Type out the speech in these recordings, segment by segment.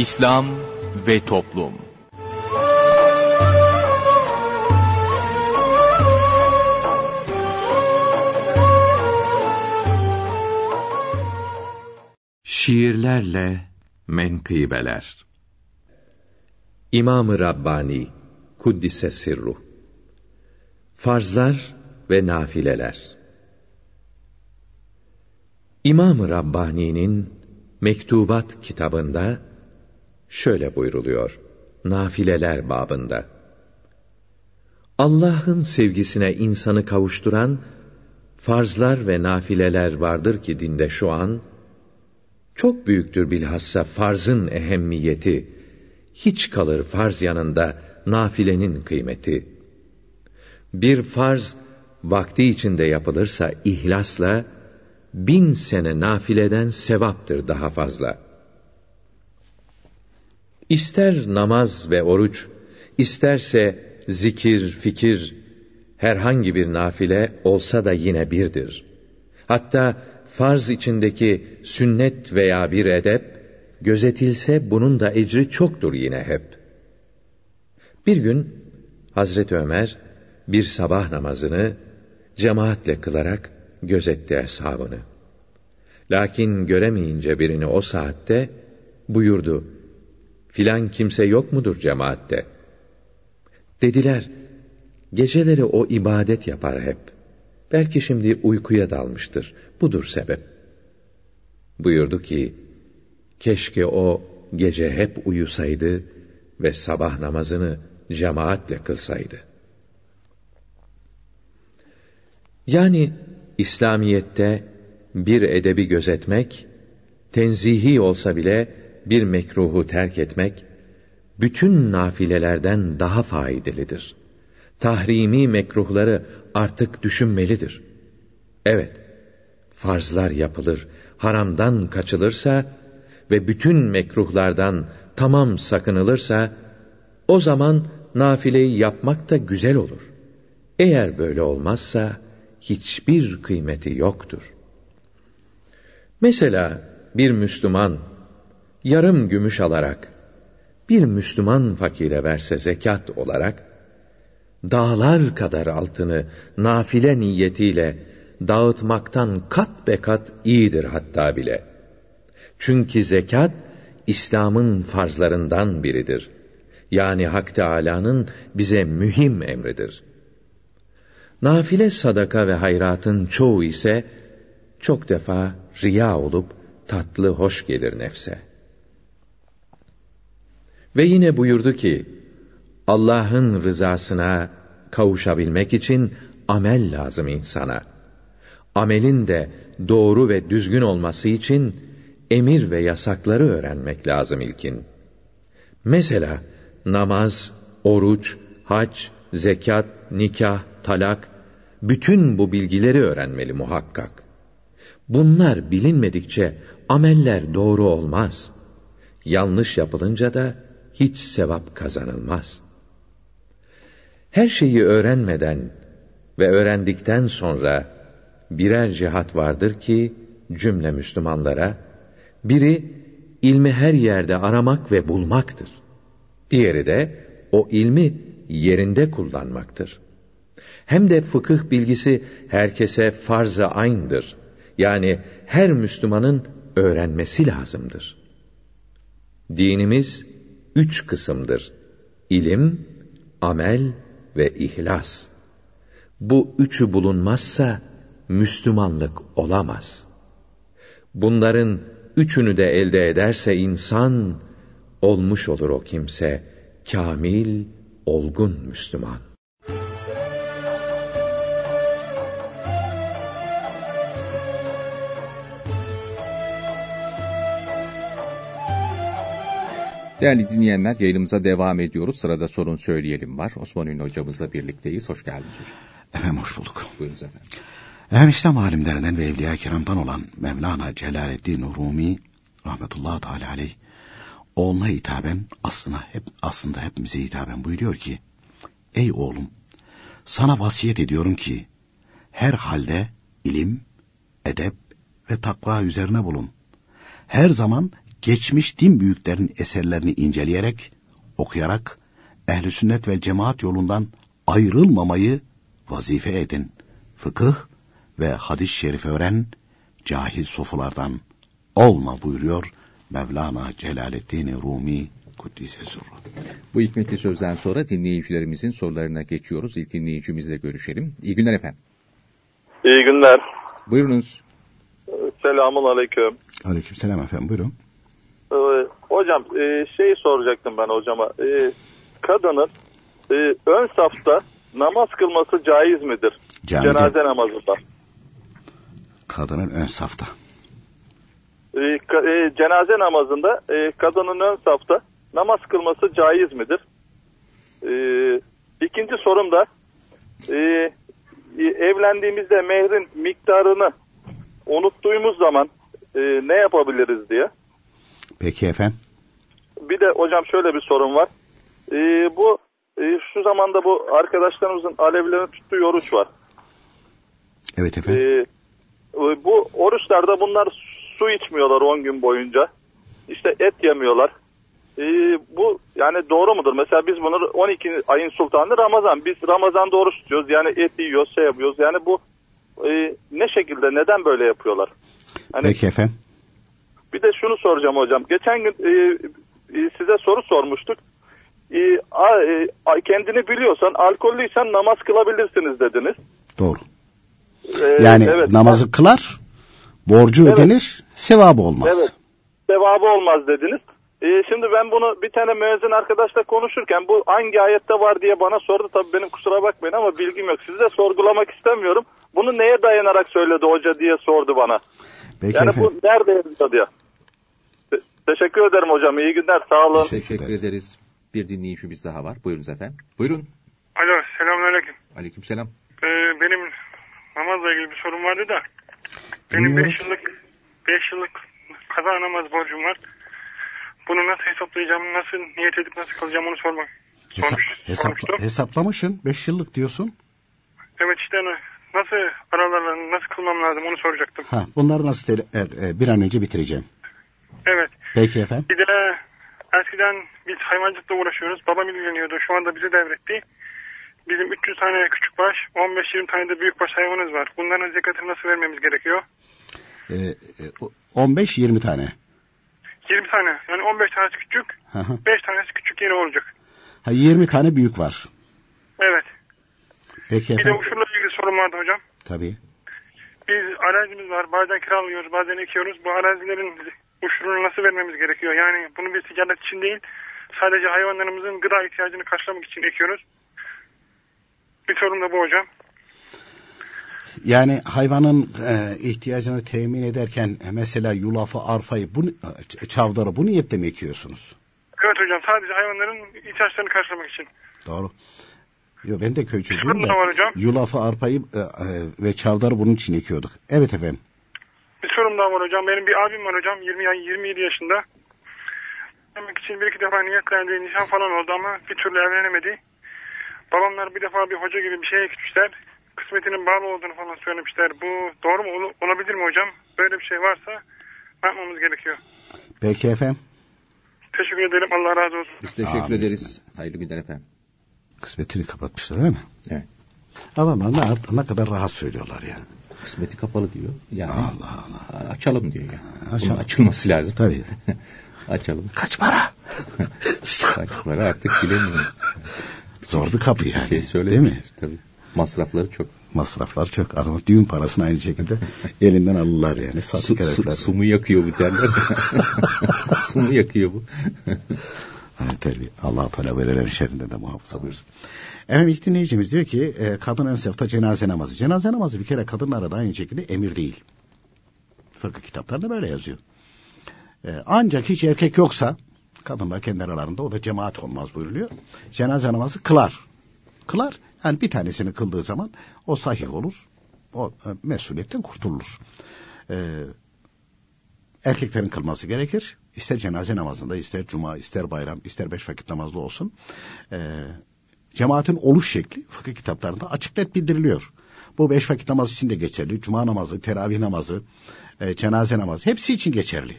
İslam ve Toplum. Şiirlerle Menkıbeler. İmam-ı Rabbani Kuddise Sirruh. Farzlar ve Nafileler. İmam-ı Rabbani'nin Mektubat kitabında şöyle buyruluyor. Nafileler babında. Allah'ın sevgisine insanı kavuşturan farzlar ve nafileler vardır ki dinde şu an çok büyüktür bilhassa farzın ehemmiyeti. Hiç kalır farz yanında nafilenin kıymeti. Bir farz vakti içinde yapılırsa ihlasla bin sene nafileden sevaptır daha fazla. İster namaz ve oruç, isterse zikir, fikir, herhangi bir nafile olsa da yine birdir. Hatta farz içindeki sünnet veya bir edep, gözetilse bunun da ecri çoktur yine hep. Bir gün Hazreti Ömer bir sabah namazını cemaatle kılarak gözetti eshabını. Lakin göremeyince birini o saatte buyurdu. Filan kimse yok mudur cemaatte? Dediler, geceleri o ibadet yapar hep. Belki şimdi uykuya dalmıştır. Budur sebep. Buyurdu ki, keşke o gece hep uyusaydı ve sabah namazını cemaatle kılsaydı. Yani İslamiyette bir edebi gözetmek, tenzihi olsa bile bir mekruhu terk etmek, bütün nafilelerden daha faydalıdır. Tahrimi mekruhları artık düşünmelidir. Evet, farzlar yapılır, haramdan kaçılırsa ve bütün mekruhlardan tamam sakınılırsa, o zaman nafileyi yapmak da güzel olur. Eğer böyle olmazsa, hiçbir kıymeti yoktur. Mesela bir Müslüman yarım gümüş alarak bir Müslüman fakire verse zekat olarak dağlar kadar altını nafile niyetiyle dağıtmaktan kat be kat iyidir hatta bile. Çünkü zekat İslam'ın farzlarından biridir. Yani Hak Teâlâ'nın bize mühim emridir. Nafile sadaka ve hayratın çoğu ise çok defa riya olup tatlı hoş gelir nefse. Ve yine buyurdu ki, Allah'ın rızasına kavuşabilmek için amel lazım insana. Amelin de doğru ve düzgün olması için emir ve yasakları öğrenmek lazım ilkin. Mesela namaz, oruç, hac, zekat, nikah, talak, bütün bu bilgileri öğrenmeli muhakkak. Bunlar bilinmedikçe ameller doğru olmaz. Yanlış yapılınca da hiç sevap kazanılmaz. Her şeyi öğrenmeden ve öğrendikten sonra birer cihat vardır ki cümle Müslümanlara biri ilmi her yerde aramak ve bulmaktır. Diğeri de o ilmi yerinde kullanmaktır. Hem de fıkıh bilgisi herkese farz-ı ayn'dır. Yani her Müslümanın öğrenmesi lazımdır. Dinimiz üç kısımdır. İlim, amel ve ihlas. Bu üçü bulunmazsa Müslümanlık olamaz. Bunların üçünü de elde ederse insan, olmuş olur o kimse, kamil, olgun Müslüman. Değerli dinleyenler yayınımıza devam ediyoruz. Sırada sorun söyleyelim var. Osman Ünlü hocamızla birlikteyiz. Hoş geldiniz hocam. Efendim hoş bulduk. Buyurunuz efendim. Efendim İslam alimlerinden ve Evliya Kiram'dan olan Mevlana Celaleddin Rumi rahmetullahi teala aleyh oğluna hitaben aslında hep aslında hepimize hitaben buyuruyor ki Ey oğlum sana vasiyet ediyorum ki her halde ilim, edep ve takva üzerine bulun. Her zaman geçmiş din büyüklerin eserlerini inceleyerek, okuyarak, ehli sünnet ve cemaat yolundan ayrılmamayı vazife edin. Fıkıh ve hadis-i şerif öğren, cahil sofulardan olma buyuruyor Mevlana Celaleddin Rumi Kuddise Sırrı. Bu hikmetli sözden sonra dinleyicilerimizin sorularına geçiyoruz. İlk dinleyicimizle görüşelim. İyi günler efendim. İyi günler. Buyurunuz. Selamun aleyküm. Aleyküm selam efendim buyurun. Hocam e, şeyi soracaktım ben hocama. E, kadının e, ön safta namaz kılması caiz midir? Camide. Cenaze namazında. Kadının ön safta. E, ka- e, cenaze namazında e, kadının ön safta namaz kılması caiz midir? E, ikinci sorum da e, e, evlendiğimizde mehrin miktarını unuttuğumuz zaman e, ne yapabiliriz diye. Peki efendim. Bir de hocam şöyle bir sorun var. Ee, bu e, şu zamanda bu arkadaşlarımızın Alevilerin tuttuğu oruç var. Evet Ee, efendim. e, bu oruçlarda bunlar su içmiyorlar 10 gün boyunca. İşte et yemiyorlar. Ee, bu yani doğru mudur? Mesela biz bunu 12 ayın sultanı Ramazan. Biz Ramazan'da oruç tutuyoruz. Yani et yiyoruz, şey yapıyoruz. Yani bu e, ne şekilde, neden böyle yapıyorlar? Hani Peki efendim. bir de şunu soracağım hocam. Geçen gün e, e, size soru sormuştuk. E, e, kendini biliyorsan, alkollüysen namaz kılabilirsiniz dediniz. Doğru. E, Yani evet. namazı kılar, borcu Evet. ödenir, sevabı olmaz. Evet. Sevabı olmaz dediniz. E, şimdi ben bunu bir tane müezzin arkadaşla konuşurken bu hangi ayette var diye bana sordu. Tabii benim kusura bakmayın ama bilgim yok. Sizi de sorgulamak istemiyorum. Bunu neye dayanarak söyledi hoca diye sordu bana. Peki Yani efendim. bu nerede yazıyor diye. Te- Teşekkür ederim hocam. İyi günler. Sağ olun. Teşekkür ederiz. Bir dinleyicimiz daha var. Buyurunuz efendim. Buyurun. Alo selamünaleyküm. Aleykümselam. Ee, benim namazla ilgili bir sorum vardı da. Benim Dinliyoruz. 5 yıllık 5 yıllık kaza namaz borcum var. Bunu nasıl hesaplayacağım, nasıl niyet edip nasıl kılacağım onu sormak. Hesap, sormuş, sormuştum. hesaplamışsın. Beş yıllık diyorsun. Evet işte ne- nasıl aralarla nasıl kılmam lazım onu soracaktım. Ha, bunları nasıl er- e, bir an önce bitireceğim. Evet. Peki efendim. Bir de eskiden biz hayvancılıkla uğraşıyoruz. Babam ilgileniyordu. Şu anda bize devretti. Bizim 300 tane küçük baş, 15-20 tane de büyük baş hayvanımız var. Bunların zekatını nasıl vermemiz gerekiyor? Ee, e, o- 15-20 tane. 20 tane. Yani 15 tanesi küçük, Hı hı. 5 tanesi küçük yeni olacak. ha, 20 tane büyük var. Evet. Peki Bir de efendim. uçurla ilgili sorum vardı hocam. Tabii. Biz arazimiz var. Bazen kiralıyoruz, bazen ekiyoruz. Bu arazilerin uçurunu nasıl vermemiz gerekiyor? Yani bunu bir ticaret için değil, sadece hayvanlarımızın gıda ihtiyacını karşılamak için ekiyoruz. Bir sorum da bu hocam. Yani hayvanın e, ihtiyacını temin ederken e, mesela yulafı, arfayı, bu, e, çavdarı bu niyetle mi ekiyorsunuz? Evet hocam sadece hayvanların ihtiyaçlarını karşılamak için. Doğru. Yo, ben de köy çocuğum sorun da yulafı, arpayı e, e, ve çavdarı bunun için ekiyorduk. Evet efendim. Bir sorum daha var hocam. Benim bir abim var hocam. 20 ya- 27 yaşında. Evlenmek için bir iki defa niyetlendi. Nişan falan oldu ama bir türlü evlenemedi. Babamlar bir defa bir hoca gibi bir şeye gitmişler. Kısmetinin bağlı olduğunu falan söylemişler. Bu doğru mu? Ol- olabilir mi hocam? Böyle bir şey varsa ne yapmamız gerekiyor? Peki efendim. Teşekkür ederim. Allah razı olsun. Biz teşekkür Amin. ederiz. Hayırlı günler efendim. Kısmetini kapatmışlar değil mi? Evet. Ama ne, ne kadar rahat söylüyorlar ya. Kısmeti kapalı diyor. Yani Allah Allah. açalım diyor yani. Açalım. Bunun açılması lazım. Tabii. açalım. Kaç para? Kaç para artık bilemiyorum. Zor bir kapı yani. şey değil mi? tabii. Masrafları çok. Masraflar çok. Adamın düğün parasını aynı şekilde elinden alırlar yani. Su, su, herifler. su mu yakıyor bu derler. su mu yakıyor bu? Ha, tabii. allah Teala verilen şerrinden de muhafaza buyursun. Efendim ilk dinleyicimiz diyor ki e, kadın ön safta cenaze namazı. Cenaze namazı bir kere kadınlara da aynı şekilde emir değil. Fıkıh kitaplarında böyle yazıyor. E, ancak hiç erkek yoksa kadınlar kendi aralarında o da cemaat olmaz buyuruluyor. Cenaze namazı kılar. Kılar. Yani bir tanesini kıldığı zaman o sahih olur. O e, mesuliyetten kurtulur. E, erkeklerin kılması gerekir. İster cenaze namazında, ister cuma, ister bayram, ister beş vakit namazlı olsun. Ee, cemaatin oluş şekli fıkıh kitaplarında açık net bildiriliyor. Bu beş vakit namaz için de geçerli. Cuma namazı, teravih namazı, e, cenaze namazı hepsi için geçerli.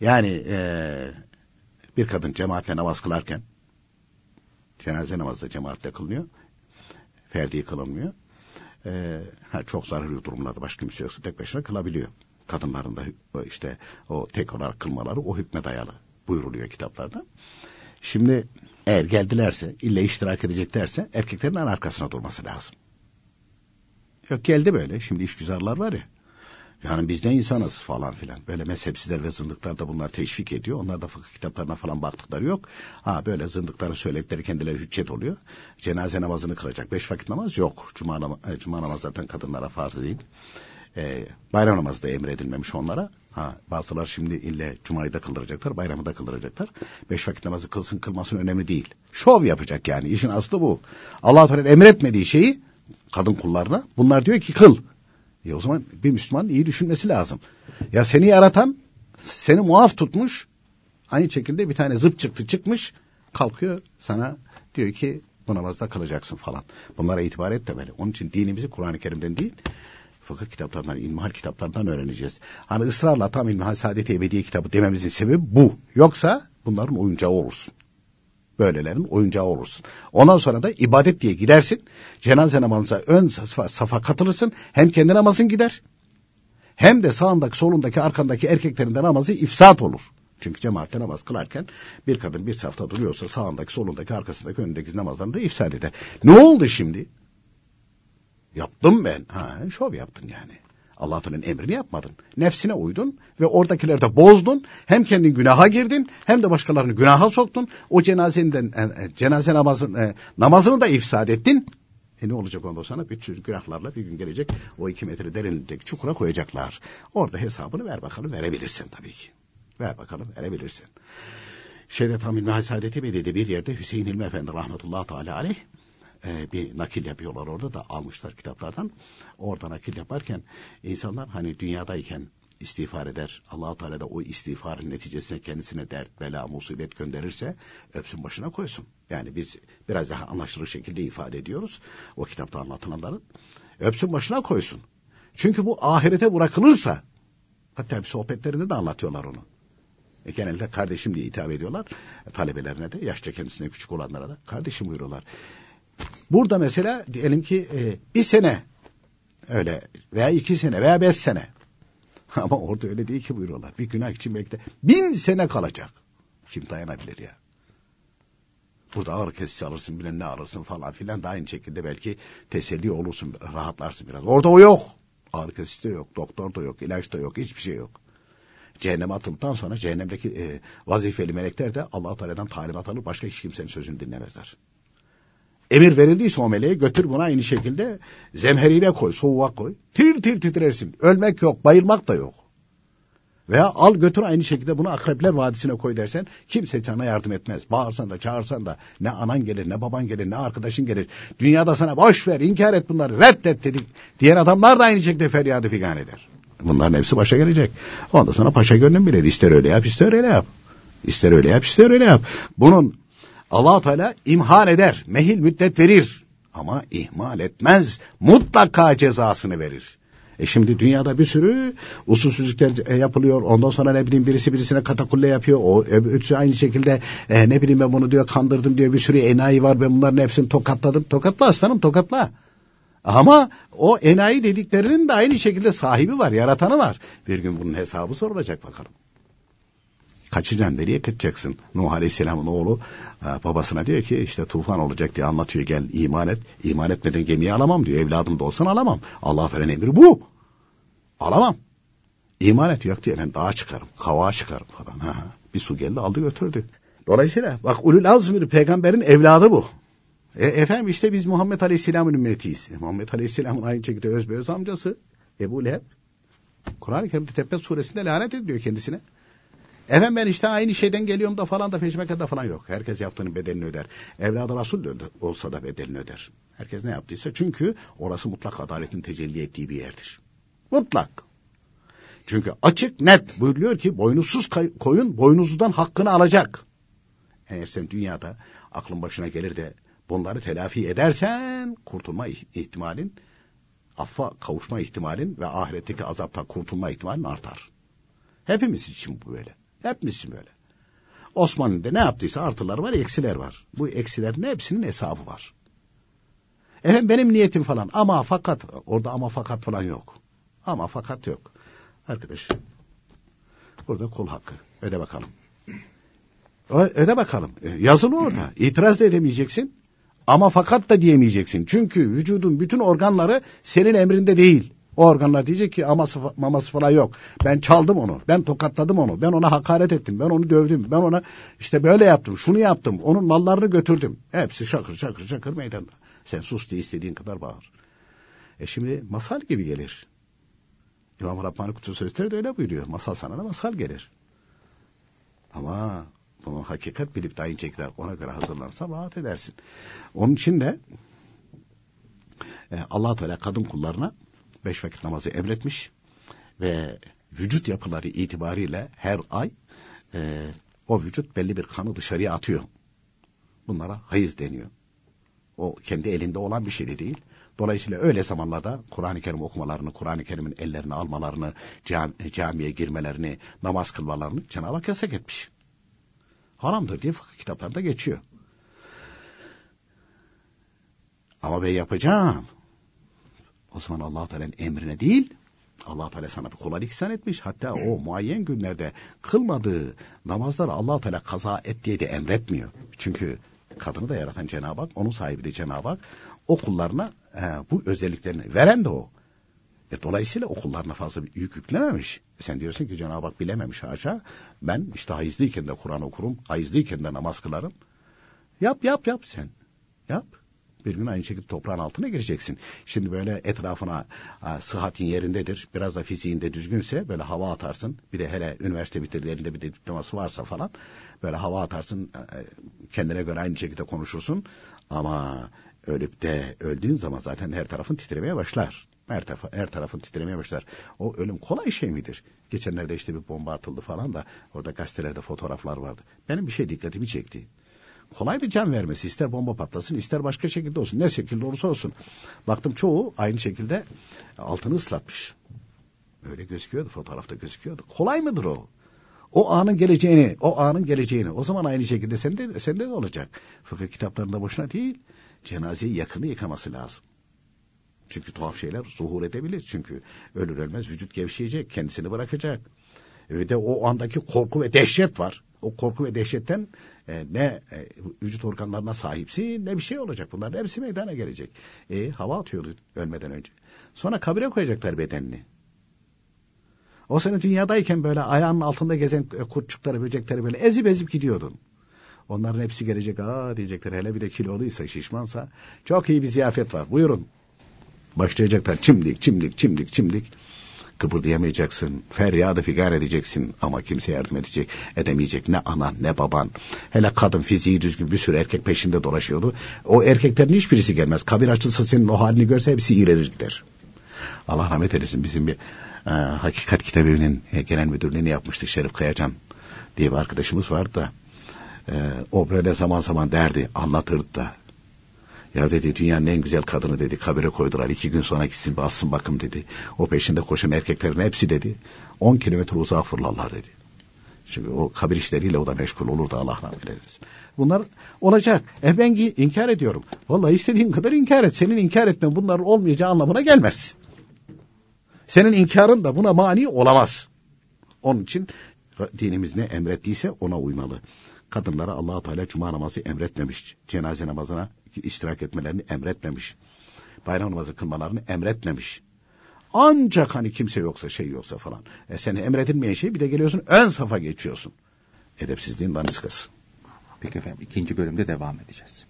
Yani e, bir kadın cemaatle namaz kılarken cenaze namazı da cemaatle kılınıyor. Ferdi kılınmıyor. E, ha, çok zararlı durumlarda başka kimse yoksa tek başına kılabiliyor. Kadınların da işte o tek olarak kılmaları o hükme dayalı buyuruluyor kitaplarda. Şimdi eğer geldilerse, ille iştirak edeceklerse erkeklerin en arkasına durması lazım. Yok geldi böyle. Şimdi işgüzarlar var ya. Yani biz de insanız falan filan. Böyle mezhepsizler ve zındıklar da bunlar teşvik ediyor. Onlar da fıkıh kitaplarına falan baktıkları yok. Ha böyle zındıkların söyledikleri kendileri hüccet oluyor. Cenaze namazını kılacak. Beş vakit namaz yok. Cuma, nam e, Cuma namazı zaten kadınlara farz değil. Ee, bayram namazı da emredilmemiş onlara. Ha, bazılar şimdi ille Cuma'yı da kıldıracaklar, bayramı da kıldıracaklar. Beş vakit namazı kılsın kılmasın önemli değil. Şov yapacak yani. İşin aslı bu. Allah Teala emretmediği şeyi kadın kullarına bunlar diyor ki kıl. E o zaman bir Müslüman iyi düşünmesi lazım. Ya seni yaratan seni muaf tutmuş. Aynı şekilde bir tane zıp çıktı çıkmış. Kalkıyor sana diyor ki bu namazda kalacaksın falan. Bunlara itibar et demeli. Onun için dinimizi Kur'an-ı Kerim'den değil fıkıh kitaplarından, ilmihal kitaplarından öğreneceğiz. Hani ısrarla tam ilmihal saadet ebediye kitabı dememizin sebebi bu. Yoksa bunların oyuncağı olursun. Böylelerin oyuncağı olursun. Ondan sonra da ibadet diye gidersin. Cenaze namazına ön safa, safa katılırsın. Hem kendi namazın gider. Hem de sağındaki solundaki arkandaki erkeklerin de namazı ifsat olur. Çünkü cemaatle namaz kılarken bir kadın bir safta duruyorsa sağındaki solundaki arkasındaki önündeki namazlarını da ifsad eder. Ne oldu şimdi? Yaptım ben. Ha, şov yaptın yani. Allah'ın emrini yapmadın. Nefsine uydun ve oradakileri de bozdun. Hem kendin günaha girdin hem de başkalarını günaha soktun. O cenazenden e, e, cenaze namazın e, namazını da ifsad ettin. E ne olacak ondan sonra? Bir sürü günahlarla bir gün gelecek o iki metre derinlikteki çukura koyacaklar. Orada hesabını ver bakalım verebilirsin tabii ki. Ver bakalım verebilirsin. Şedet Hamid Saadeti Bey'de bir yerde Hüseyin İlmi Efendi rahmetullahi teala aleyh e, bir nakil yapıyorlar orada da almışlar kitaplardan. Orada nakil yaparken insanlar hani dünyadayken istiğfar eder. allah Teala da o istiğfarın neticesinde kendisine dert, bela, musibet gönderirse öpsün başına koysun. Yani biz biraz daha anlaşılır şekilde ifade ediyoruz. O kitapta anlatılanların. Öpsün başına koysun. Çünkü bu ahirete bırakılırsa hatta sohbetlerinde de anlatıyorlar onu. E genelde kardeşim diye hitap ediyorlar. E, talebelerine de yaşça kendisine küçük olanlara da kardeşim buyuruyorlar. Burada mesela diyelim ki e, bir sene öyle veya iki sene veya beş sene. Ama orada öyle değil ki buyuruyorlar. Bir günah için bekle. Bin sene kalacak. Kim dayanabilir ya? Burada ağır kesici alırsın bilen ne alırsın falan filan da aynı şekilde belki teselli olursun rahatlarsın biraz. Orada o yok. Ağır kesici de yok, doktor da yok, ilaç da yok, hiçbir şey yok. Cehenneme atıldıktan sonra cehennemdeki e, vazifeli melekler de Allah Teala'dan talimat alır başka hiç kimsenin sözünü dinlemezler. Emir verildiyse o meleğe götür buna aynı şekilde zemheriyle koy, soğuğa koy. Tir tir titrersin. Ölmek yok, bayılmak da yok. Veya al götür aynı şekilde bunu akrepler vadisine koy dersen kimse sana yardım etmez. Bağırsan da çağırsan da ne anan gelir ne baban gelir ne arkadaşın gelir. Dünyada sana boş ver inkar et bunları reddet dedik. Diğer adamlar da aynı şekilde feryadı figan eder. Bunların hepsi başa gelecek. Ondan sonra paşa gönlün bilir. İster öyle yap ister öyle yap. İster öyle yap ister öyle yap. Bunun allah Teala imhal eder, mehil müddet verir. Ama ihmal etmez, mutlaka cezasını verir. E şimdi dünyada bir sürü usulsüzlükler e, yapılıyor. Ondan sonra ne bileyim birisi birisine katakulle yapıyor. O öbürsü aynı şekilde e, ne bileyim ben bunu diyor kandırdım diyor. Bir sürü enayi var ben bunların hepsini tokatladım. Tokatla aslanım tokatla. Ama o enayi dediklerinin de aynı şekilde sahibi var, yaratanı var. Bir gün bunun hesabı sorulacak bakalım. Kaçacaksın nereye kaçacaksın? Nuh Aleyhisselam'ın oğlu e, babasına diyor ki işte tufan olacak diye anlatıyor gel iman et. İman etmeden gemiyi alamam diyor. Evladım da olsan alamam. Allah veren emri bu. Alamam. İman et yok diye ben dağa çıkarım. Kavağa çıkarım falan. Ha, bir su geldi aldı götürdü. Dolayısıyla bak ulul azm bir peygamberin evladı bu. E, efendim işte biz Muhammed Aleyhisselam'ın ümmetiyiz. E, Muhammed Aleyhisselam'ın aynı şekilde özbeöz amcası Ebu Leheb. Kur'an-ı Kerim'de Tebbet suresinde lanet ediyor kendisine. Efendim ben işte aynı şeyden geliyorum da falan da peşmekede falan yok. Herkes yaptığının bedelini öder. Evladı Resul olsa da bedelini öder. Herkes ne yaptıysa çünkü orası mutlak adaletin tecelli ettiği bir yerdir. Mutlak. Çünkü açık net buyuruyor ki boynuzsuz koyun boynuzludan hakkını alacak. Eğer sen dünyada aklın başına gelir de bunları telafi edersen kurtulma ihtimalin, affa kavuşma ihtimalin ve ahiretteki azaptan kurtulma ihtimalin artar. Hepimiz için bu böyle. Hepimizin böyle. Osmanlı'da ne yaptıysa artılar var, eksiler var. Bu eksilerin hepsinin hesabı var. Efendim benim niyetim falan ama fakat orada ama fakat falan yok. Ama fakat yok. Arkadaş burada kul hakkı. Öde bakalım. Öde bakalım. E, yazılı orada. İtiraz da edemeyeceksin. Ama fakat da diyemeyeceksin. Çünkü vücudun bütün organları senin emrinde değil. O organlar diyecek ki aması maması falan yok. Ben çaldım onu. Ben tokatladım onu. Ben ona hakaret ettim. Ben onu dövdüm. Ben ona işte böyle yaptım. Şunu yaptım. Onun mallarını götürdüm. Hepsi şakır şakır şakır meydanda. Sen sus diye istediğin kadar bağır. E şimdi masal gibi gelir. İmam Rabbani Kutu Sözleri de öyle buyuruyor. Masal sana da masal gelir. Ama bunu hakikat bilip de şekilde ona göre hazırlanırsa rahat edersin. Onun için de e, allah Teala kadın kullarına beş vakit namazı emretmiş ve vücut yapıları itibariyle her ay e, o vücut belli bir kanı dışarıya atıyor. Bunlara hayız deniyor. O kendi elinde olan bir şey de değil. Dolayısıyla öyle zamanlarda Kur'an-ı Kerim okumalarını, Kur'an-ı Kerim'in ellerini almalarını, cam camiye girmelerini, namaz kılmalarını Cenab-ı Hak yasak etmiş. Haramdır diye fıkıh kitaplarında geçiyor. Ama ben yapacağım. O zaman allah Teala'nın emrine değil, allah Teala sana bir kolaylık ihsan etmiş. Hatta o muayyen günlerde kılmadığı namazları allah Teala kaza et diye de emretmiyor. Çünkü kadını da yaratan Cenab-ı Hak, onun sahibi de Cenab-ı Hak, o kullarına e, bu özelliklerini veren de o. E, dolayısıyla okullarına fazla bir yük yüklememiş. E, sen diyorsun ki Cenab-ı Hak bilememiş haşa. Ben işte hayızlıyken de Kur'an okurum, hayızlıyken de namaz kılarım. Yap yap yap sen. Yap. Bir gün aynı şekilde toprağın altına gireceksin. Şimdi böyle etrafına a, sıhhatin yerindedir. Biraz da fiziğinde düzgünse böyle hava atarsın. Bir de hele üniversite bitirdiğinde bir de diploması varsa falan. Böyle hava atarsın. E, kendine göre aynı şekilde konuşursun. Ama ölüp de öldüğün zaman zaten her tarafın titremeye başlar. Her, tarafa, her tarafın titremeye başlar. O ölüm kolay şey midir? Geçenlerde işte bir bomba atıldı falan da orada gazetelerde fotoğraflar vardı. Benim bir şey dikkatimi çekti. Kolay bir can vermesi. ister bomba patlasın ister başka şekilde olsun. Ne şekilde olursa olsun. Baktım çoğu aynı şekilde altını ıslatmış. Öyle gözüküyordu fotoğrafta gözüküyordu. Kolay mıdır o? O anın geleceğini, o anın geleceğini. O zaman aynı şekilde sende, sende de olacak. Fıkıh kitaplarında boşuna değil. Cenazeyi yakını yıkaması lazım. Çünkü tuhaf şeyler zuhur edebilir. Çünkü ölür ölmez vücut gevşeyecek, kendisini bırakacak. Ve de o andaki korku ve dehşet var. O korku ve dehşetten e, ne e, vücut organlarına sahipsi ne bir şey olacak. Bunların hepsi meydana gelecek. E, hava atıyordu ölmeden önce. Sonra kabire koyacaklar bedenini. O sene dünyadayken böyle ayağının altında gezen kurtçukları, böcekleri böyle ezip ezip gidiyordun. Onların hepsi gelecek. Aa diyecekler hele bir de kiloluysa, şişmansa. Çok iyi bir ziyafet var. Buyurun. Başlayacaklar çimdik, çimdik, çimdik, çimdik. Kıpırdayamayacaksın. Feryadı figar edeceksin. Ama kimse yardım edecek, edemeyecek. Ne anan, ne baban. Hele kadın fiziği düzgün bir sürü erkek peşinde dolaşıyordu. O erkeklerin hiçbirisi gelmez. Kabir açılsa senin o halini görse hepsi iğrenir gider. Allah rahmet eylesin. Bizim bir e, hakikat kitabının e, genel müdürlüğünü yapmıştık Şerif Kayacan diye bir arkadaşımız vardı da ee, o böyle zaman zaman derdi, anlatırdı da. Ya dedi dünyanın en güzel kadını dedi kabire koydular iki gün sonra gitsin bassın bakım dedi. O peşinde koşan erkeklerin hepsi dedi on kilometre uzağa fırlarlar dedi. Çünkü o kabir işleriyle o da meşgul olurdu Allah rahmet eylesin. Bunlar olacak. E ben inkar ediyorum. Vallahi istediğin kadar inkar et. Senin inkar etmen bunların olmayacağı anlamına gelmez. Senin inkarın da buna mani olamaz. Onun için dinimiz ne emrettiyse ona uymalı kadınlara allah Teala cuma namazı emretmemiş. Cenaze namazına iştirak etmelerini emretmemiş. Bayram namazı kılmalarını emretmemiş. Ancak hani kimse yoksa şey yoksa falan. E seni emredilmeyen şey bir de geliyorsun ön safa geçiyorsun. Edepsizliğin daniskası. Peki efendim ikinci bölümde devam edeceğiz.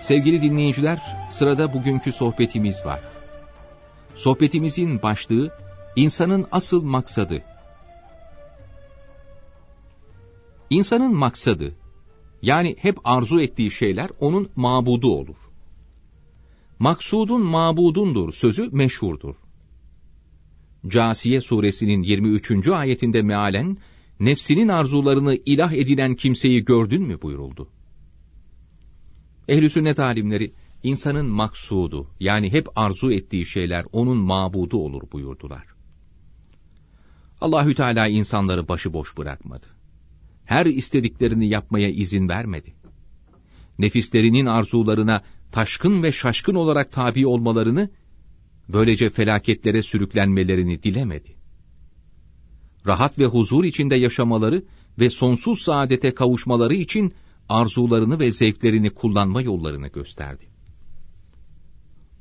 Sevgili dinleyiciler, sırada bugünkü sohbetimiz var. Sohbetimizin başlığı insanın asıl maksadı. İnsanın maksadı yani hep arzu ettiği şeyler onun mabudu olur. Maksudun mabudundur sözü meşhurdur. Casiye suresinin 23. ayetinde mealen nefsinin arzularını ilah edilen kimseyi gördün mü buyuruldu. Ehl-i sünnet alimleri insanın maksudu yani hep arzu ettiği şeyler onun mabudu olur buyurdular. Allahü Teala insanları başıboş bırakmadı. Her istediklerini yapmaya izin vermedi. Nefislerinin arzularına taşkın ve şaşkın olarak tabi olmalarını, böylece felaketlere sürüklenmelerini dilemedi. Rahat ve huzur içinde yaşamaları ve sonsuz saadete kavuşmaları için arzularını ve zevklerini kullanma yollarını gösterdi.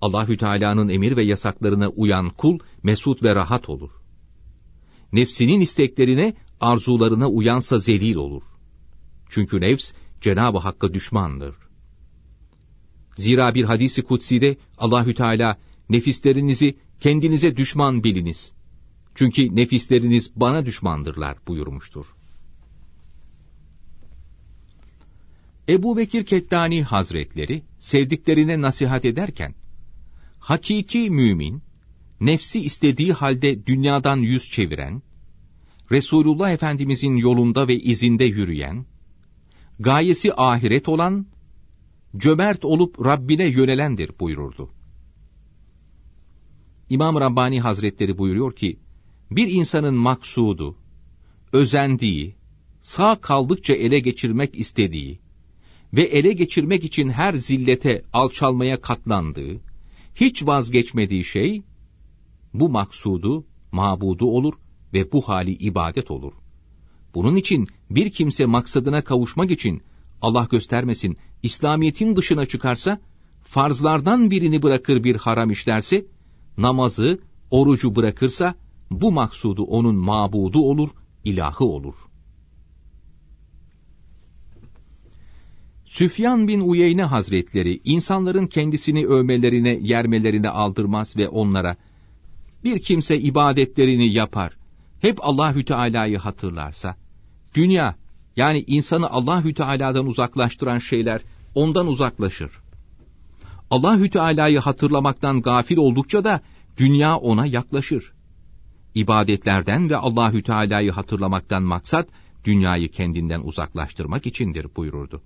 Allahü Teala'nın emir ve yasaklarına uyan kul mesut ve rahat olur. Nefsinin isteklerine, arzularına uyansa zelil olur. Çünkü nefs Cenab-ı Hakk'a düşmandır. Zira bir hadisi kutsi'de Allahü Teala nefislerinizi kendinize düşman biliniz. Çünkü nefisleriniz bana düşmandırlar buyurmuştur. Ebu Bekir Kettani Hazretleri sevdiklerine nasihat ederken, hakiki mümin, nefsi istediği halde dünyadan yüz çeviren, Resulullah Efendimizin yolunda ve izinde yürüyen, gayesi ahiret olan, cömert olup Rabbine yönelendir buyururdu. İmam Rabbani Hazretleri buyuruyor ki, bir insanın maksudu, özendiği, sağ kaldıkça ele geçirmek istediği ve ele geçirmek için her zillete, alçalmaya katlandığı, hiç vazgeçmediği şey, bu maksudu, mabudu olur ve bu hali ibadet olur. Bunun için bir kimse maksadına kavuşmak için Allah göstermesin İslamiyet'in dışına çıkarsa, farzlardan birini bırakır bir haram işlerse, namazı, orucu bırakırsa, bu maksudu onun mabudu olur, ilahı olur. Süfyan bin Uyeyne Hazretleri, insanların kendisini övmelerine, yermelerine aldırmaz ve onlara, bir kimse ibadetlerini yapar, hep Allahü Teala'yı hatırlarsa, dünya, yani insanı Allahü Teala'dan uzaklaştıran şeyler ondan uzaklaşır. Allahü Teala'yı hatırlamaktan gafil oldukça da dünya ona yaklaşır. İbadetlerden ve Allahü Teala'yı hatırlamaktan maksat dünyayı kendinden uzaklaştırmak içindir buyururdu.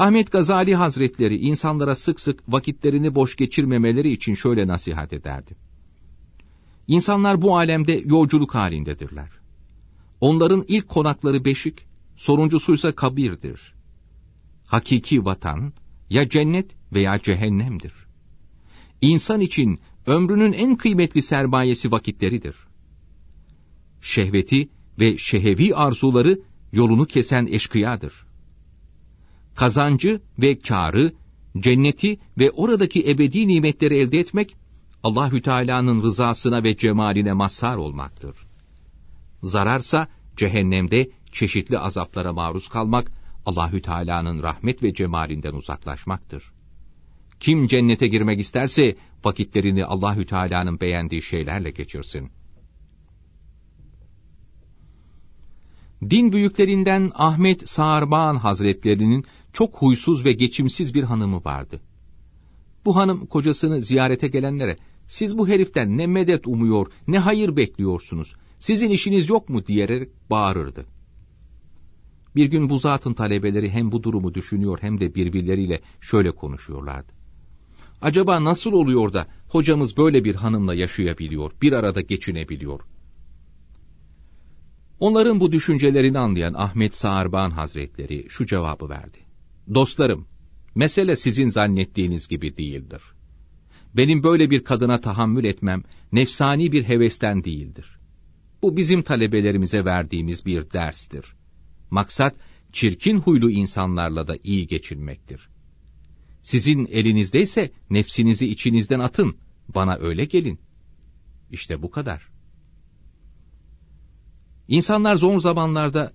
Ahmet Gazali Hazretleri insanlara sık sık vakitlerini boş geçirmemeleri için şöyle nasihat ederdi. İnsanlar bu alemde yolculuk halindedirler. Onların ilk konakları beşik, soruncusuysa kabirdir. Hakiki vatan ya cennet veya cehennemdir. İnsan için ömrünün en kıymetli sermayesi vakitleridir. Şehveti ve şehevi arzuları yolunu kesen eşkıyadır. Kazancı ve kârı, cenneti ve oradaki ebedi nimetleri elde etmek, Allahü Teala'nın rızasına ve cemaline mazhar olmaktır. Zararsa cehennemde çeşitli azaplara maruz kalmak, Allahü Teala'nın rahmet ve cemalinden uzaklaşmaktır. Kim cennete girmek isterse vakitlerini Allahü Teala'nın beğendiği şeylerle geçirsin. Din büyüklerinden Ahmet Sağırban Hazretlerinin çok huysuz ve geçimsiz bir hanımı vardı. Bu hanım kocasını ziyarete gelenlere, siz bu heriften ne medet umuyor, ne hayır bekliyorsunuz, sizin işiniz yok mu diyerek bağırırdı. Bir gün bu zatın talebeleri hem bu durumu düşünüyor hem de birbirleriyle şöyle konuşuyorlardı. Acaba nasıl oluyor da hocamız böyle bir hanımla yaşayabiliyor, bir arada geçinebiliyor? Onların bu düşüncelerini anlayan Ahmet Sağırban Hazretleri şu cevabı verdi. Dostlarım, mesele sizin zannettiğiniz gibi değildir. Benim böyle bir kadına tahammül etmem, nefsani bir hevesten değildir. Bu bizim talebelerimize verdiğimiz bir derstir. Maksat, çirkin huylu insanlarla da iyi geçinmektir. Sizin elinizdeyse nefsinizi içinizden atın, bana öyle gelin. İşte bu kadar. İnsanlar zor zamanlarda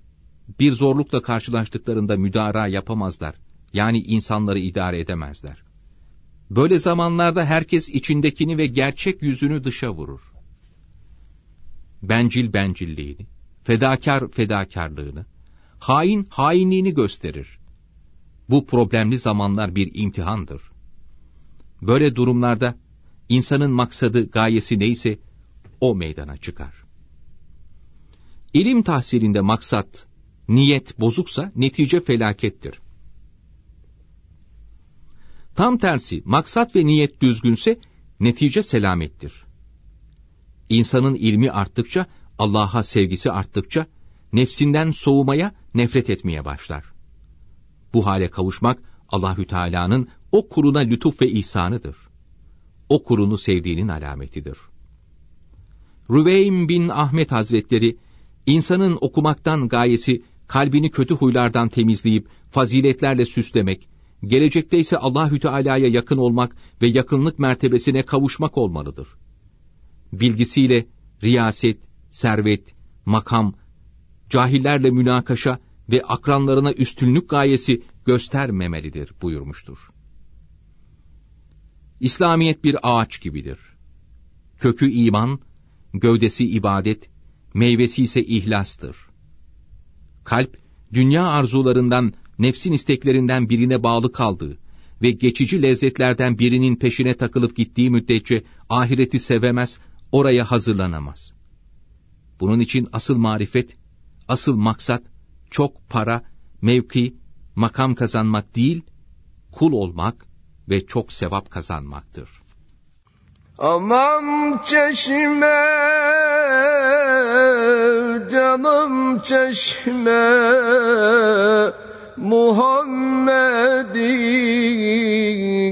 bir zorlukla karşılaştıklarında müdara yapamazlar. Yani insanları idare edemezler. Böyle zamanlarda herkes içindekini ve gerçek yüzünü dışa vurur. Bencil bencilliğini, fedakar fedakarlığını, hain hainliğini gösterir. Bu problemli zamanlar bir imtihandır. Böyle durumlarda insanın maksadı, gayesi neyse o meydana çıkar. İlim tahsilinde maksat, niyet bozuksa netice felakettir. Tam tersi maksat ve niyet düzgünse netice selamettir. İnsanın ilmi arttıkça, Allah'a sevgisi arttıkça, nefsinden soğumaya, nefret etmeye başlar. Bu hale kavuşmak Allahü Teala'nın o kuruna lütuf ve ihsanıdır. O kurunu sevdiğinin alametidir. Rüveym bin Ahmet Hazretleri, insanın okumaktan gayesi kalbini kötü huylardan temizleyip faziletlerle süslemek, gelecekte ise Allahü Teala'ya yakın olmak ve yakınlık mertebesine kavuşmak olmalıdır. Bilgisiyle riyaset, servet, makam, cahillerle münakaşa ve akranlarına üstünlük gayesi göstermemelidir buyurmuştur. İslamiyet bir ağaç gibidir. Kökü iman, gövdesi ibadet, meyvesi ise ihlastır. Kalp, dünya arzularından, nefsin isteklerinden birine bağlı kaldığı ve geçici lezzetlerden birinin peşine takılıp gittiği müddetçe ahireti sevemez, oraya hazırlanamaz. Bunun için asıl marifet, asıl maksat, çok para, mevki, makam kazanmak değil, kul olmak ve çok sevap kazanmaktır. Aman çeşme, canım çeşme, Muhammed'i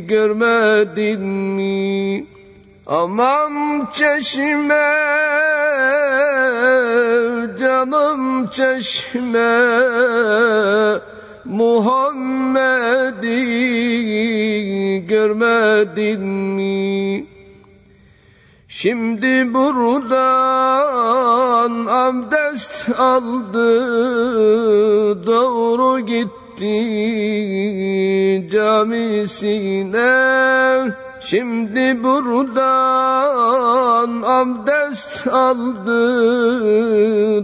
görmedin mi? Aman çeşme, canım çeşme, Muhammed'i görmedin mi? Şimdi buradan abdest aldı, doğru gitti camisine. Şimdi buradan abdest aldı,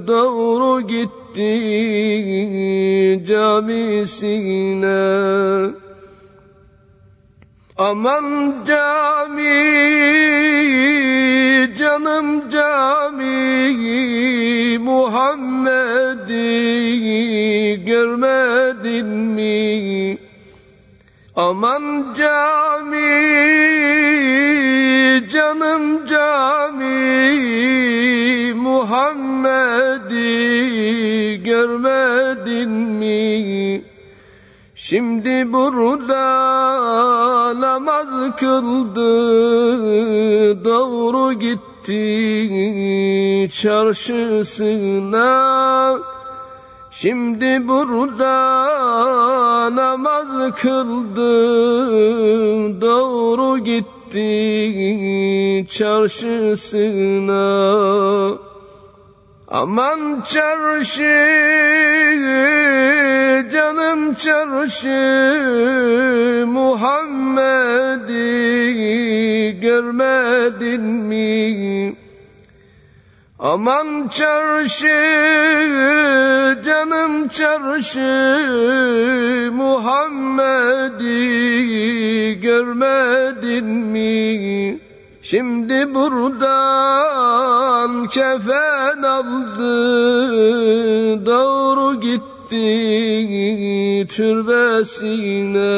doğru gitti camisine. Aman cami, canım cami, Muhammed'i görmedin mi? Aman cami, canım cami, Muhammed'i görmedin mi? Şimdi burada namaz kıldı, doğru gitti çarşısına. Şimdi burada namaz kıldı, doğru gitti çarşısına. Aman çarşı, canım çarşı, Muhammed'i görmedin mi? Aman çarşı, canım çarşı, Muhammed'i görmedin mi? Şimdi buradan kefen aldı, doğru gitti türbesine.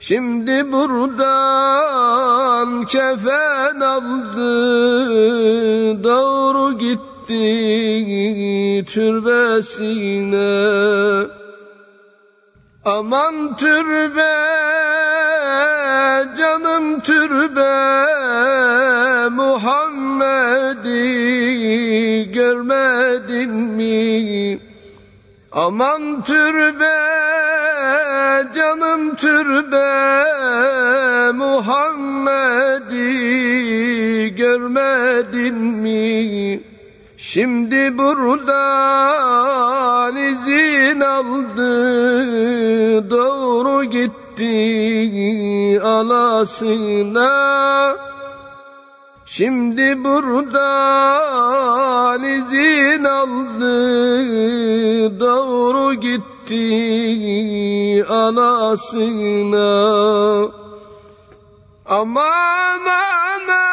Şimdi buradan kefen aldı, doğru gitti türbesine. Aman türbe, canım türbe, Muhammed'i görmedin mi? Aman türbe, canım türbe, Muhammed'i görmedin mi? Şimdi buradan izin aldı, doğru gitti alasına. Şimdi buradan izin aldı, doğru gitti anasına. Aman ana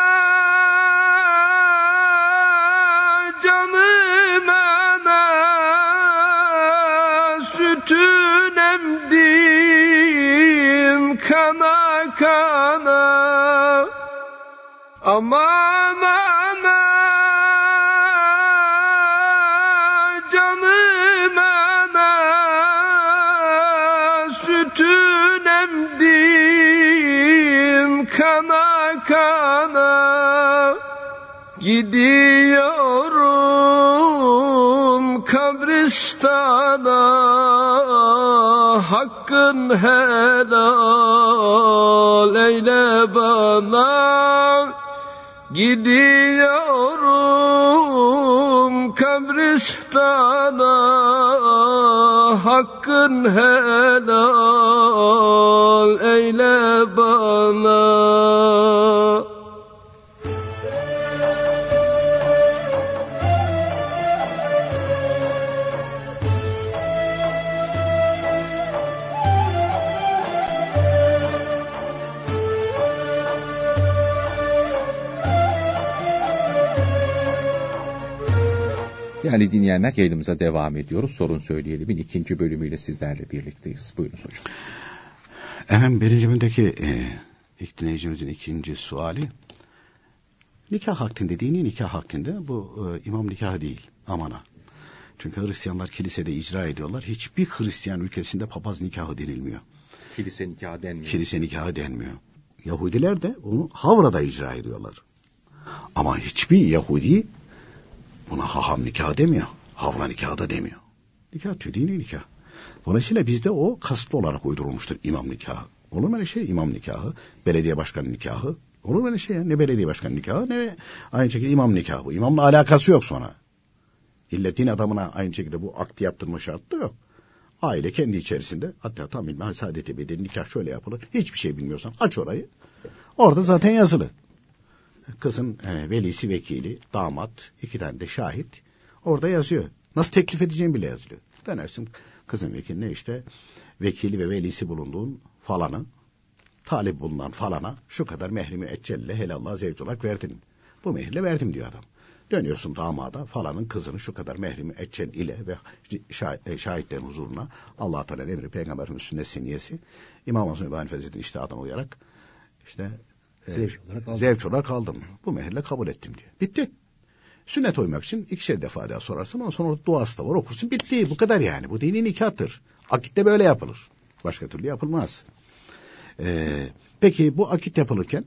canım ana sütün Aman ana canım ana sütün emdim kana kana gidiyorum kabristana. Hakkın helal eyle bana Gidiyorum kabristana Hakkın helal eyle bana Değerli dinleyenler yayınımıza devam ediyoruz. Sorun Söyleyelim'in ikinci bölümüyle sizlerle birlikteyiz. Buyurunuz hocam. Efendim birinci bölümdeki e, ilk dinleyicimizin ikinci suali nikah hakkında dini nikah hakkında bu e, imam nikahı değil amana. Çünkü Hristiyanlar kilisede icra ediyorlar. Hiçbir Hristiyan ülkesinde papaz nikahı denilmiyor. Kilise nikahı denmiyor. Kilise nikahı denmiyor. Yahudiler de onu Havra'da icra ediyorlar. Ama hiçbir Yahudi buna haham nikahı demiyor. Havra nikahı da demiyor. Nikah diyor dini nikah. Dolayısıyla bizde o kasıtlı olarak uydurulmuştur imam nikahı. Olur mu öyle şey imam nikahı, belediye başkanı nikahı? Olur mu öyle şey ya? Ne belediye başkanı nikahı ne aynı şekilde imam nikahı bu. İmamla alakası yok sonra. İlle din adamına aynı şekilde bu akdi yaptırma şartı da yok. Aile kendi içerisinde hatta tam bilmem saadeti bedeli nikah şöyle yapılır. Hiçbir şey bilmiyorsan aç orayı. Orada zaten yazılı. Kızın e, velisi vekili, damat, iki tane de şahit. Orada yazıyor. Nasıl teklif edeceğin bile yazılıyor. Dönersin kızın vekiline işte vekili ve velisi bulunduğun falanı, talip bulunan falana şu kadar mehrimi eccelle helallah zevç olarak verdin. Bu mehirle verdim diyor adam. Dönüyorsun damada falanın kızını şu kadar mehrimi eccel ile ve şah- şahitlerin huzuruna Allah Teala emri peygamberin sünnet seniyesi İmam Hasan İbrahim Hazretleri'nin iştihadına uyarak işte e, Zevç olarak aldım. zevç olarak aldım. Bu mehirle kabul ettim diyor. Bitti. Sünnet uymak için ikişer defa daha sorarsın. Ondan sonra duası da var okursun. Bitti. Bu kadar yani. Bu dini nikahtır. Akitte böyle yapılır. Başka türlü yapılmaz. Ee, peki bu akit yapılırken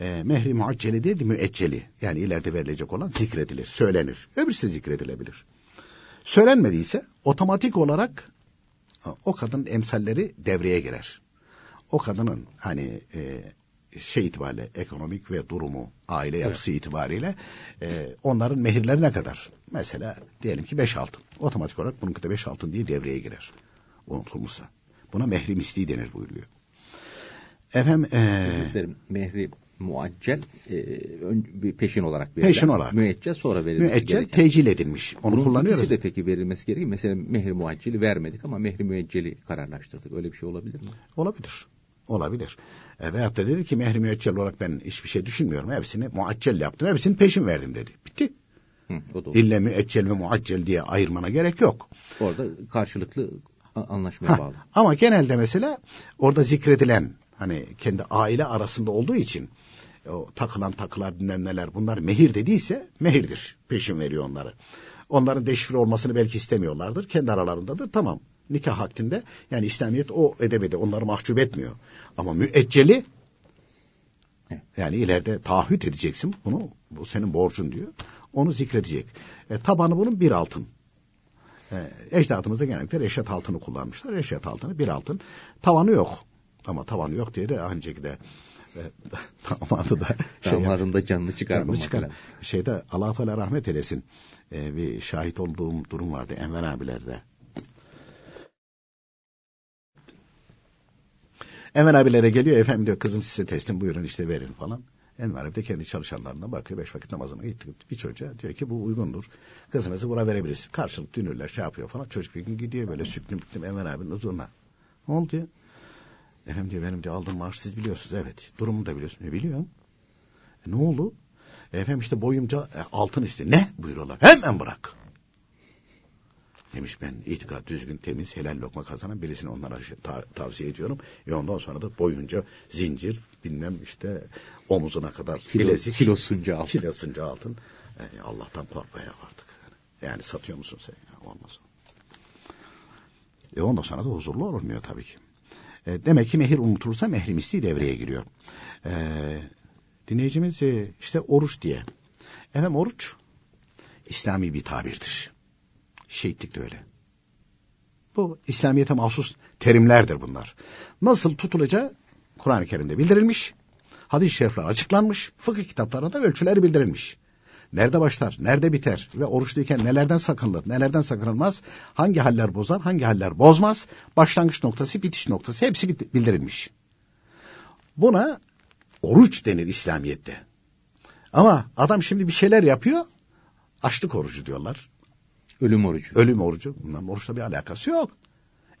e, mehri muacceli değil de müecceli. Yani ileride verilecek olan zikredilir, söylenir. Öbürsü zikredilebilir. Söylenmediyse otomatik olarak o kadın emsalleri devreye girer. O kadının hani e, şey itibariyle ekonomik ve durumu, aile yapısı itibariyle e, onların mehirleri ne kadar? Mesela diyelim ki beş altın. Otomatik olarak bunun da beş altın diye devreye girer. Unutulmuşsa. Buna mehri misli denir buyuruyor. Efendim e. Mehri muaccel e, peşin olarak verilen. Peşin olarak. Müeccel sonra verilmesi müeccel gereken. tecil edilmiş. Onu Bunun kullanıyoruz. de peki verilmesi gerekir. Mesela mehri muacceli vermedik ama mehri müecceli kararlaştırdık. Öyle bir şey olabilir mi? Olabilir. Olabilir. E, veyahut da dedi ki mehri müeccel olarak ben hiçbir şey düşünmüyorum. Hepsini muaccel yaptım. Hepsini peşin verdim dedi. Bitti. Hı. İlle müeccel ve muaccel diye ayırmana gerek yok. Orada karşılıklı anlaşmaya Hah, bağlı. Ama genelde mesela orada zikredilen hani kendi aile arasında olduğu için o takılan takılar bilmem neler bunlar mehir dediyse mehirdir. Peşin veriyor onları. Onların deşifre olmasını belki istemiyorlardır. Kendi aralarındadır. Tamam. Nikah hakkında yani İslamiyet o edebede onları mahcup etmiyor. Ama müecceli yani ileride taahhüt edeceksin bunu. Bu senin borcun diyor. Onu zikredecek. E, tabanı bunun bir altın. E, ecdadımızda genellikle reşat altını kullanmışlar. Reşat altını bir altın. Tavanı yok. Ama tavanı yok diye de aynı şekilde e, damadı da şey yap- Damadın da canını çıkarmamak Canını çıkar. Şeyde Allah Teala rahmet eylesin. E, bir şahit olduğum durum vardı Enver abilerde. Enver abilere geliyor efendim diyor kızım size teslim buyurun işte verin falan. Enver abi de kendi çalışanlarına bakıyor. Beş vakit namazına gitti. Bir çocuğa diyor ki bu uygundur. Kızınızı buna verebiliriz. Karşılık dünürler şey yapıyor falan. Çocuk bir gün gidiyor böyle süklüm büklüm Enver abinin huzuruna. Ne oldu diyor. Efendim diyor benim diyor aldığım maaş siz biliyorsunuz. Evet. Durumu da biliyorsun. E, biliyorum. E, ne oldu? E, efendim işte boyumca e, altın istiyor. Ne? Buyuruyorlar. Hemen bırak. Demiş ben itikat düzgün, temiz, helal lokma kazanan birisini onlara ta- tavsiye ediyorum. E ondan sonra da boyunca zincir, bilmem işte omuzuna kadar Kilo, bilezik. kilosunca altın. Kilosunca altın. Yani Allah'tan korkmaya artık. Yani, yani satıyor musun sen? Ya? Olmaz. E ondan sonra da huzurlu olmuyor tabii ki. E, demek ki mehir unutulursa mehri misli devreye giriyor. E, dinleyicimiz e, işte oruç diye. Efendim oruç İslami bir tabirdir. Şehitlik de öyle. Bu İslamiyet'e mahsus terimlerdir bunlar. Nasıl tutulacağı Kur'an-ı Kerim'de bildirilmiş. Hadis-i şerifler açıklanmış. Fıkıh kitaplarında ölçüleri bildirilmiş. Nerede başlar, nerede biter ve oruçluyken nelerden sakınılır, nelerden sakınılmaz, hangi haller bozar, hangi haller bozmaz, başlangıç noktası, bitiş noktası hepsi bildirilmiş. Buna oruç denir İslamiyet'te. Ama adam şimdi bir şeyler yapıyor, açlık orucu diyorlar. Ölüm orucu. Ölüm orucu. Bunların oruçla bir alakası yok.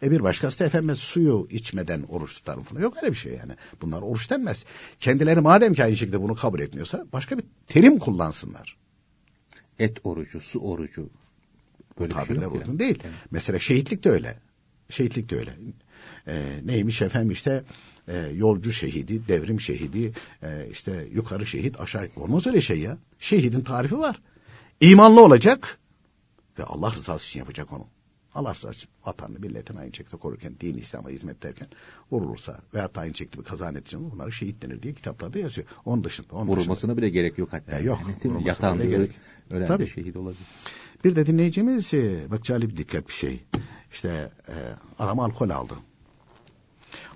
E bir başkası da efendim suyu içmeden oruç tutarım falan. Yok öyle bir şey yani. Bunlar oruç denmez. Kendileri madem ki aynı şekilde bunu kabul etmiyorsa başka bir terim kullansınlar. Et orucu, su orucu. Böyle bir şey Tabirler uygun yani. değil. Evet. Mesela şehitlik de öyle. Şehitlik de öyle. Ee, neymiş efendim işte e, yolcu şehidi, devrim şehidi, e, işte yukarı şehit, aşağı olmaz öyle şey ya. Şehidin tarifi var. İmanlı olacak ve Allah rızası için yapacak onu. Allah rızası için vatanını, milletini aynı şekilde korurken, din İslam'a hizmet ederken vurulursa veya aynı şekilde bir kaza neticesinde bunları şehit denir diye kitaplarda yazıyor. Onun dışında. Onun Vurulmasına bile gerek yok hatta. E, yok, Yani, Yatağında gerek. ölen Tabii. de şehit olabilir. Bir de dinleyicimiz e, bak cali bir dikkat bir şey. İşte e, adam alkol aldı.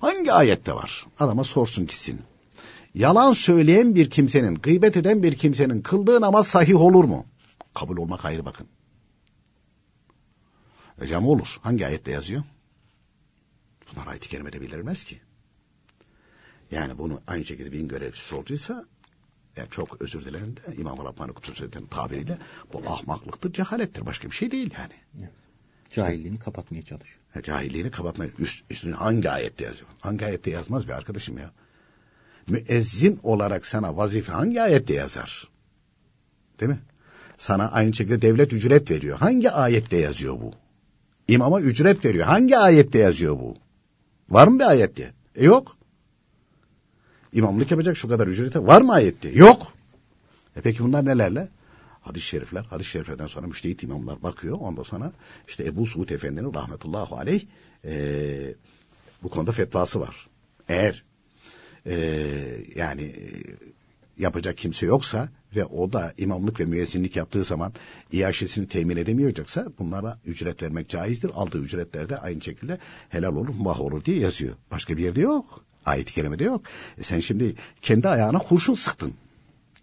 Hangi ayette var? Adama sorsun gitsin. Yalan söyleyen bir kimsenin, gıybet eden bir kimsenin kıldığı namaz sahih olur mu? Kabul olmak ayrı bakın. Hocam olur. Hangi ayette yazıyor? Bunlar ayet-i kerimede bildirilmez ki. Yani bunu aynı şekilde bin görevlisi olduysa yani çok özür dilerim de İmam-ı Rabbani Kutsuset'in tabiriyle bu ahmaklıktır, cehalettir. Başka bir şey değil yani. Cahilliğini kapatmaya çalışıyor. Ya, cahilliğini kapatmaya üst, üstüne hangi ayette yazıyor? Hangi ayette yazmaz be arkadaşım ya? Müezzin olarak sana vazife hangi ayette yazar? Değil mi? Sana aynı şekilde devlet ücret veriyor. Hangi ayette yazıyor bu? İmama ücret veriyor. Hangi ayette yazıyor bu? Var mı bir ayette? E yok. İmamlık yapacak şu kadar ücrete var mı ayette? Yok. E peki bunlar nelerle? Hadis-i şerifler, hadis-i şeriflerden sonra müştehit imamlar bakıyor. Ondan sonra işte Ebu Suud Efendi'nin rahmetullahi aleyh e, bu konuda fetvası var. Eğer e, yani yapacak kimse yoksa ve o da imamlık ve müezzinlik yaptığı zaman iaşesini temin edemeyecekse bunlara ücret vermek caizdir. Aldığı ücretler de aynı şekilde helal olur, mubah olur diye yazıyor. Başka bir yerde yok. Ayet-i kerimede yok. E sen şimdi kendi ayağına kurşun sıktın.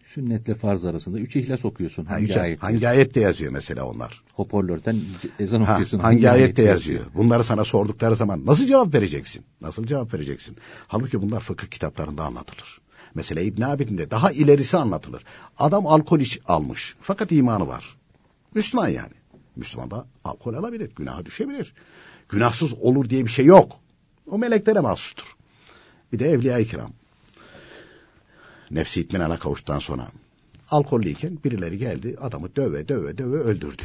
Sünnetle farz arasında üç ihlas okuyorsun. Ha, Hangi, yüce- ayet? hangi ayette yazıyor mesela onlar? Hoparlörden ezan Ha, okuyorsun. hangi ayette yazıyor? Bunları sana sordukları zaman nasıl cevap vereceksin? Nasıl cevap vereceksin? Halbuki bunlar fıkıh kitaplarında anlatılır. Mesela İbn Abidin de daha ilerisi anlatılır. Adam alkol iç almış fakat imanı var. Müslüman yani. Müslüman da alkol alabilir, günaha düşebilir. Günahsız olur diye bir şey yok. O meleklere mahsustur. Bir de evliya-i kiram. Nefsi itminana kavuştuktan sonra alkollüyken birileri geldi adamı döve döve döve öldürdü.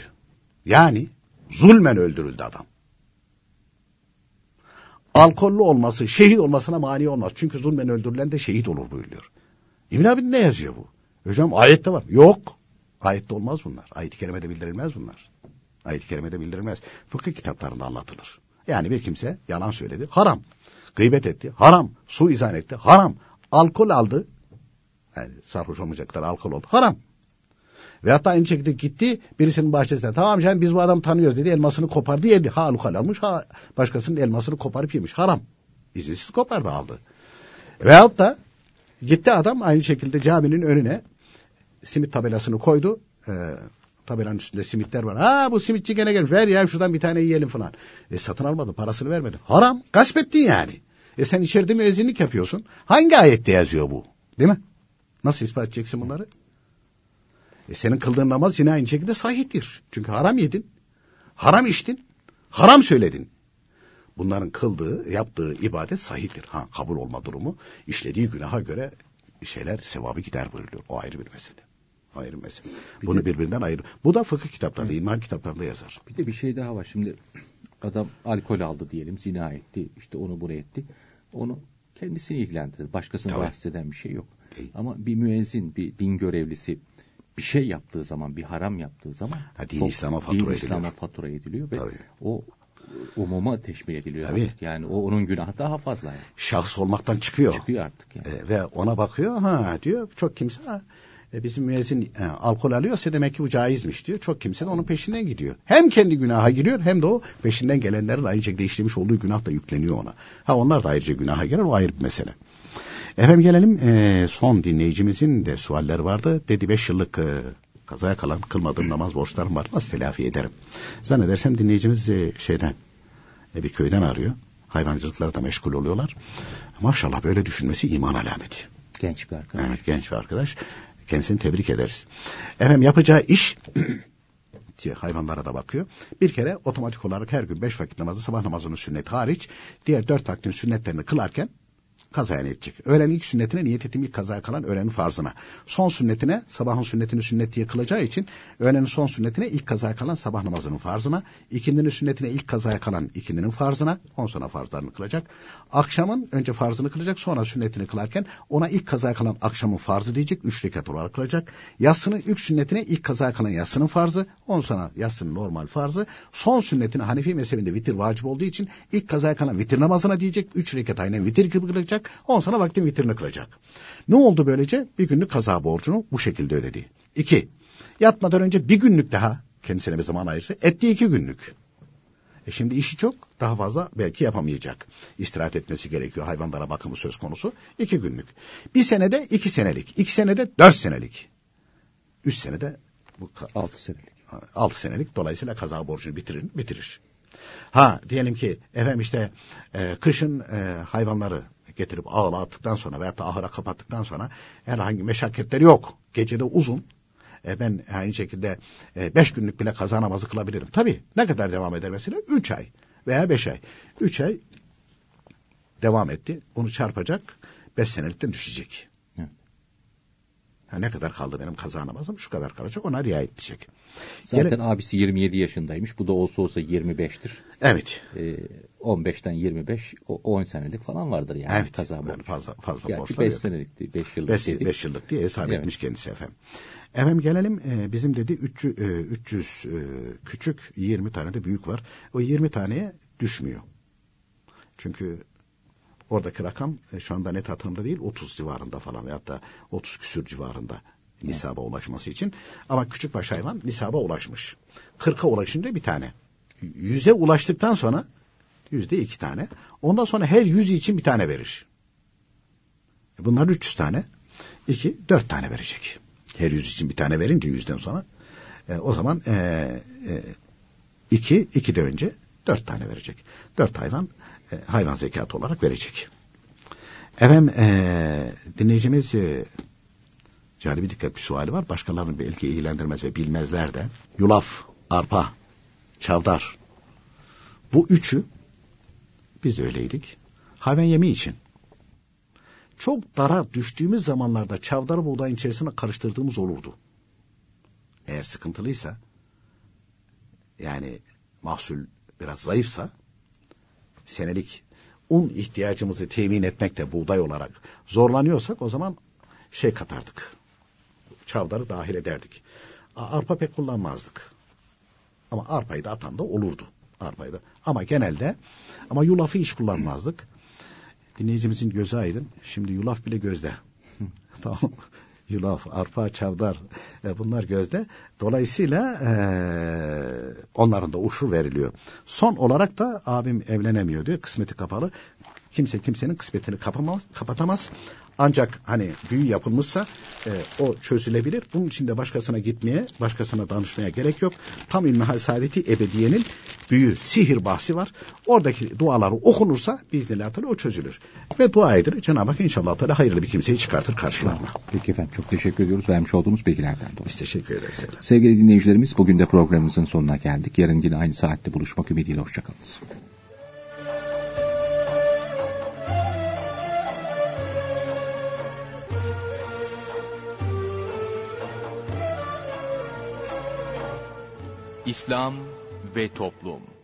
Yani zulmen öldürüldü adam. Alkollü olması, şehit olmasına mani olmaz. Çünkü zulmen öldürülen de şehit olur buyuruyor. İbn Abi ne yazıyor bu? Hocam ayette var. Yok. Ayette olmaz bunlar. Ayet-i kerimede bildirilmez bunlar. Ayet-i kerimede bildirilmez. Fıkıh kitaplarında anlatılır. Yani bir kimse yalan söyledi. Haram. Gıybet etti. Haram. Su izan etti. Haram. Alkol aldı. Yani sarhoş olmayacak kadar alkol oldu. Haram. Ve hatta aynı şekilde gitti birisinin bahçesine. Tamam canım biz bu adamı tanıyoruz dedi. Elmasını kopardı yedi. Ha almış. Ha başkasının elmasını koparıp yemiş. Haram. İzinsiz kopardı aldı. Veyahut da gitti adam aynı şekilde caminin önüne simit tabelasını koydu. Ee, tabelanın üstünde simitler var. Ha bu simitçi gene gelmiş. Ver ya şuradan bir tane yiyelim falan. E, satın almadı. Parasını vermedi. Haram. Gasp ettin yani. E sen içeride müezzinlik yapıyorsun. Hangi ayette yazıyor bu? Değil mi? Nasıl ispat edeceksin bunları? E senin kıldığın namaz yine aynı şekilde sahihtir. Çünkü haram yedin. Haram içtin. Haram söyledin. Bunların kıldığı, yaptığı ibadet sahihtir. Ha kabul olma durumu işlediği günaha göre şeyler sevabı gider buyuruyor. O ayrı bir mesele. Ayrı mesele. Bunu birbirinden ayır. Bu da fıkıh kitaplarında, iman kitaplarında yazar. Bir de bir şey daha var. Şimdi adam alkol aldı diyelim, zina etti, işte onu bunu etti. Onu kendisini ilgilendirir. Başkasını Tabii. rahatsız eden bir şey yok. Değil. Ama bir müezzin, bir din görevlisi bir şey yaptığı zaman, bir haram yaptığı zaman Ha, din İslam'a fatura din ediliyor. İslam'a fatura ediliyor ve Tabii. o umuma teşmil ediliyor Tabii. artık. Yani o onun günahı daha fazla yani. Şahıs olmaktan çıkıyor. çıkıyor artık yani. E, ve ona bakıyor ha diyor çok kimse ha, e, bizim müezzin e, alkol alıyorsa demek ki bu caizmiş diyor. Çok kimse de onun peşinden gidiyor. Hem kendi günaha giriyor hem de o peşinden gelenlerin şekilde işlemiş olduğu günah da yükleniyor ona. Ha onlar da ayrıca günaha girer o ayrı bir mesele. Efendim gelelim e, son dinleyicimizin de sualleri vardı. Dedi beş yıllık e, kazaya kalan kılmadığım namaz borçlarım var. Nasıl telafi ederim? Zannedersem dinleyicimiz e, şeyden e, bir köyden arıyor. Hayvancılıklarla meşgul oluyorlar. Maşallah böyle düşünmesi iman alameti. Genç bir arkadaş. Evet genç bir arkadaş. Kendisini tebrik ederiz. Efendim yapacağı iş diye hayvanlara da bakıyor. Bir kere otomatik olarak her gün beş vakit namazı sabah namazının sünneti hariç diğer dört vaktin sünnetlerini kılarken kazaya edecek. Öğlenin ilk sünnetine niyet ettiğim ilk kazaya kalan öğlenin farzına. Son sünnetine sabahın sünnetini sünnet diye kılacağı için öğlenin son sünnetine ilk kazaya kalan sabah namazının farzına. ikindinin sünnetine ilk kazaya kalan ikindinin farzına. On sonra farzlarını kılacak. Akşamın önce farzını kılacak sonra sünnetini kılarken ona ilk kazaya kalan akşamın farzı diyecek. Üç rekat olarak kılacak. Yatsının ilk sünnetine ilk kazaya kalan yatsının farzı. On sonra yatsının normal farzı. Son sünnetine Hanefi mezhebinde vitir vacip olduğu için ilk kazaya kalan vitir namazına diyecek. Üç rekat aynen vitir kılacak. On sonra vaktin vitirini kılacak. Ne oldu böylece? Bir günlük kaza borcunu bu şekilde ödedi. İki, yatmadan önce bir günlük daha kendisine bir zaman ayırsa etti iki günlük. E şimdi işi çok daha fazla belki yapamayacak. İstirahat etmesi gerekiyor. Hayvanlara bakımı söz konusu. iki günlük. Bir senede iki senelik. iki senede dört senelik. Üç senede bu 6 senelik. 6 senelik dolayısıyla kaza borcunu bitirir, bitirir. Ha diyelim ki efendim işte e, kışın e, hayvanları getirip ağla attıktan sonra veyahut da ahıra kapattıktan sonra herhangi meşakkatleri yok. Gecede uzun. E, ben aynı şekilde 5 günlük bile kaza namazı kılabilirim. Tabii ne kadar devam eder mesela? 3 ay veya 5 ay. 3 ay devam etti. Onu çarpacak 5 senelikten düşecek. Ha, ne kadar kaldı benim kaza namazım? Şu kadar kalacak. Ona riayet edecek. Zaten Gene- abisi 27 yaşındaymış. Bu da olsa olsa 25'tir. Evet. Ee, 15'ten 25 o 10 senelik falan vardır yani Evet. kaza yani fazla fazla Gerçi borçlar 5 yok. senelikti, 5 yıllık Beş, dedik. beş yıllık diye hesap Evet. etmiş kendisi efendim. Efendim gelelim e, bizim dedi 300, e, 300 e, küçük 20 tane de büyük var. O 20 taneye düşmüyor. Çünkü oradaki rakam e, şu anda net hatırımda değil 30 civarında falan veyahut da 30 küsür civarında nisaba ulaşması için. Ama küçük baş hayvan nisaba ulaşmış. 40'a ulaşınca bir tane. 100'e ulaştıktan sonra yüzde iki tane. Ondan sonra her 100 için bir tane verir. E, Bunlar 300 tane. 2, 4 tane verecek. Her 100 için bir tane verince yüzden sonra. E, o zaman 2, e, iki, iki de önce 4 tane verecek. 4 hayvan e, hayvan zekatı olarak verecek. Efendim e, dinleyicimiz e, cari bir dikkat bir suali var. Başkalarını belki ilgilendirmez ve bilmezler de. Yulaf, arpa, çavdar. Bu üçü biz de öyleydik. Hayvan yemi için. Çok dara düştüğümüz zamanlarda çavdarı buğdayın içerisine karıştırdığımız olurdu. Eğer sıkıntılıysa yani mahsul biraz zayıfsa senelik un ihtiyacımızı temin etmekte buğday olarak zorlanıyorsak o zaman şey katardık. Çavdarı dahil ederdik. Arpa pek kullanmazdık. Ama arpayı da atan da olurdu. Arpayı da. Ama genelde ama yulafı hiç kullanmazdık. Dinleyicimizin gözü aydın. Şimdi yulaf bile gözde. tamam. Yulaf, arpa, çavdar e, bunlar gözde. Dolayısıyla e, onların da uşur veriliyor. Son olarak da abim evlenemiyor diyor. Kısmeti kapalı. Kimse kimsenin kısmetini kapamaz, kapatamaz. Ancak hani büyü yapılmışsa e, o çözülebilir. Bunun için de başkasına gitmeye, başkasına danışmaya gerek yok. Tam ilmihal saadeti ebediyenin büyü, sihir bahsi var. Oradaki duaları okunursa biiznillah o çözülür. Ve dua edilir. Cenab-ı Hak inşallah Teala hayırlı bir kimseyi çıkartır karşılarına. Peki efendim çok teşekkür ediyoruz vermiş olduğunuz bilgilerden dolayı. Biz teşekkür ederiz. efendim. Sevgili dinleyicilerimiz bugün de programımızın sonuna geldik. Yarın yine aynı saatte buluşmak ümidiyle hoşçakalınız. İslam ve Toplum